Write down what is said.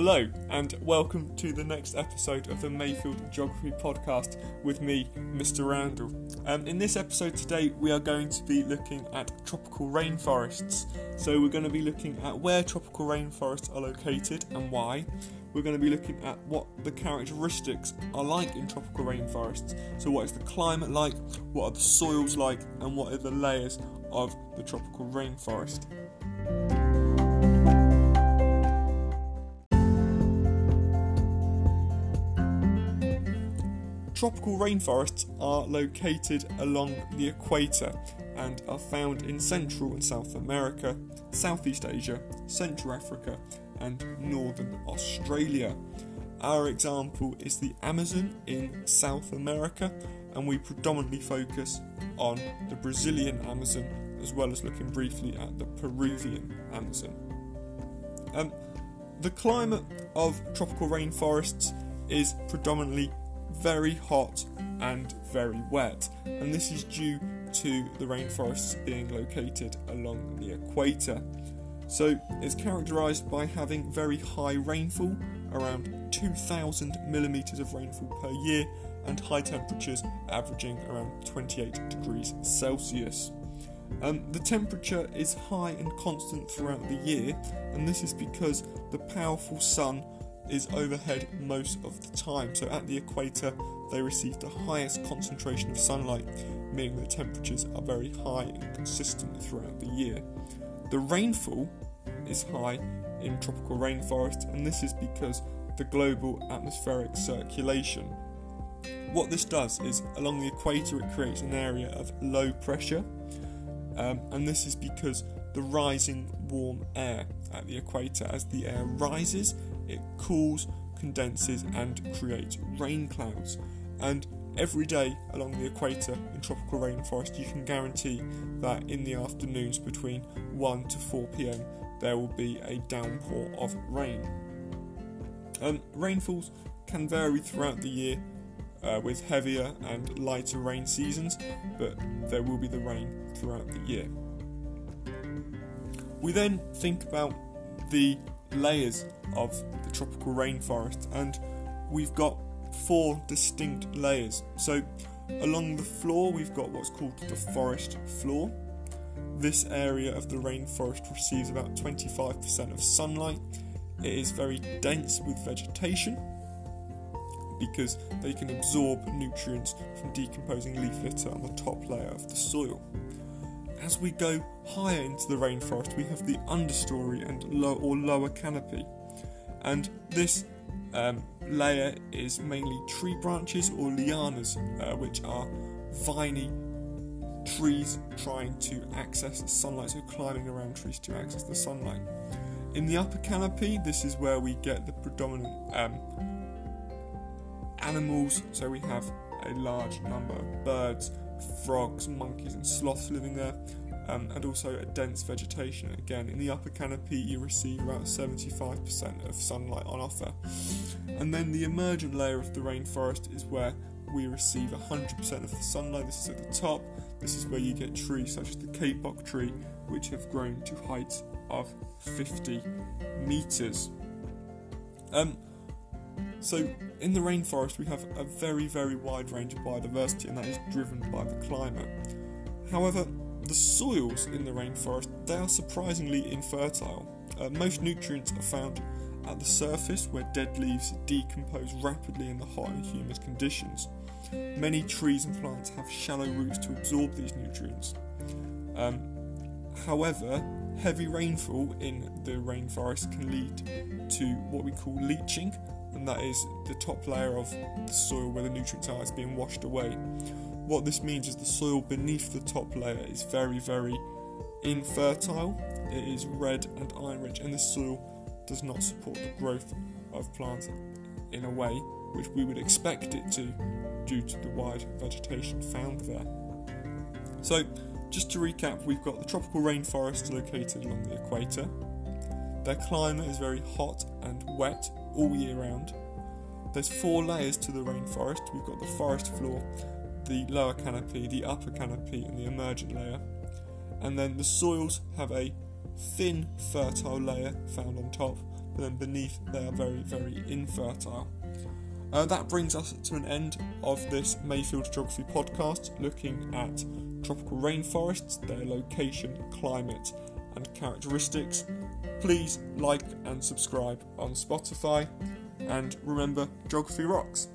Hello, and welcome to the next episode of the Mayfield Geography Podcast with me, Mr. Randall. Um, in this episode today, we are going to be looking at tropical rainforests. So, we're going to be looking at where tropical rainforests are located and why. We're going to be looking at what the characteristics are like in tropical rainforests. So, what is the climate like, what are the soils like, and what are the layers of the tropical rainforest. Tropical rainforests are located along the equator and are found in Central and South America, Southeast Asia, Central Africa, and Northern Australia. Our example is the Amazon in South America, and we predominantly focus on the Brazilian Amazon as well as looking briefly at the Peruvian Amazon. Um, the climate of tropical rainforests is predominantly very hot and very wet, and this is due to the rainforests being located along the equator. So it's characterized by having very high rainfall, around 2,000 millimeters of rainfall per year, and high temperatures averaging around 28 degrees Celsius. Um, the temperature is high and constant throughout the year, and this is because the powerful sun is overhead most of the time. So at the equator, they receive the highest concentration of sunlight, meaning the temperatures are very high and consistent throughout the year. The rainfall is high in tropical rainforests, and this is because the global atmospheric circulation. What this does is along the equator, it creates an area of low pressure, um, and this is because the rising warm air at the equator, as the air rises, it cools, condenses, and creates rain clouds. And every day along the equator in tropical rainforest, you can guarantee that in the afternoons between 1 to 4 pm, there will be a downpour of rain. Um, rainfalls can vary throughout the year uh, with heavier and lighter rain seasons, but there will be the rain throughout the year. We then think about the layers of the tropical rainforest, and we've got four distinct layers. So, along the floor, we've got what's called the forest floor. This area of the rainforest receives about 25% of sunlight. It is very dense with vegetation because they can absorb nutrients from decomposing leaf litter on the top layer of the soil. As we go higher into the rainforest, we have the understory and low or lower canopy, and this um, layer is mainly tree branches or lianas, uh, which are viney trees trying to access sunlight, so climbing around trees to access the sunlight. In the upper canopy, this is where we get the predominant um, animals, so we have a large number of birds, frogs, monkeys, and sloths living there, um, and also a dense vegetation. Again, in the upper canopy, you receive about 75% of sunlight on offer. And then the emergent layer of the rainforest is where we receive 100% of the sunlight. This is at the top. This is where you get trees such as the Cape kapok tree, which have grown to heights of 50 meters. Um, so, in the rainforest, we have a very, very wide range of biodiversity, and that is driven by the climate. However, the soils in the rainforest they are surprisingly infertile. Uh, most nutrients are found at the surface, where dead leaves decompose rapidly in the hot and humid conditions. Many trees and plants have shallow roots to absorb these nutrients. Um, however, heavy rainfall in the rainforest can lead to what we call leaching, and that is the top layer of the soil where the nutrients are is being washed away. What this means is the soil beneath the top layer is very, very infertile. It is red and iron rich, and the soil does not support the growth of plants in a way which we would expect it to due to the wide vegetation found there. So, just to recap, we've got the tropical rainforest located along the equator. Their climate is very hot and wet all year round. There's four layers to the rainforest. We've got the forest floor, the lower canopy, the upper canopy, and the emergent layer. And then the soils have a thin, fertile layer found on top, but then beneath they are very, very infertile. Uh, that brings us to an end of this Mayfield Geography podcast looking at tropical rainforests, their location, climate, and characteristics. Please like and subscribe on Spotify, and remember, geography rocks.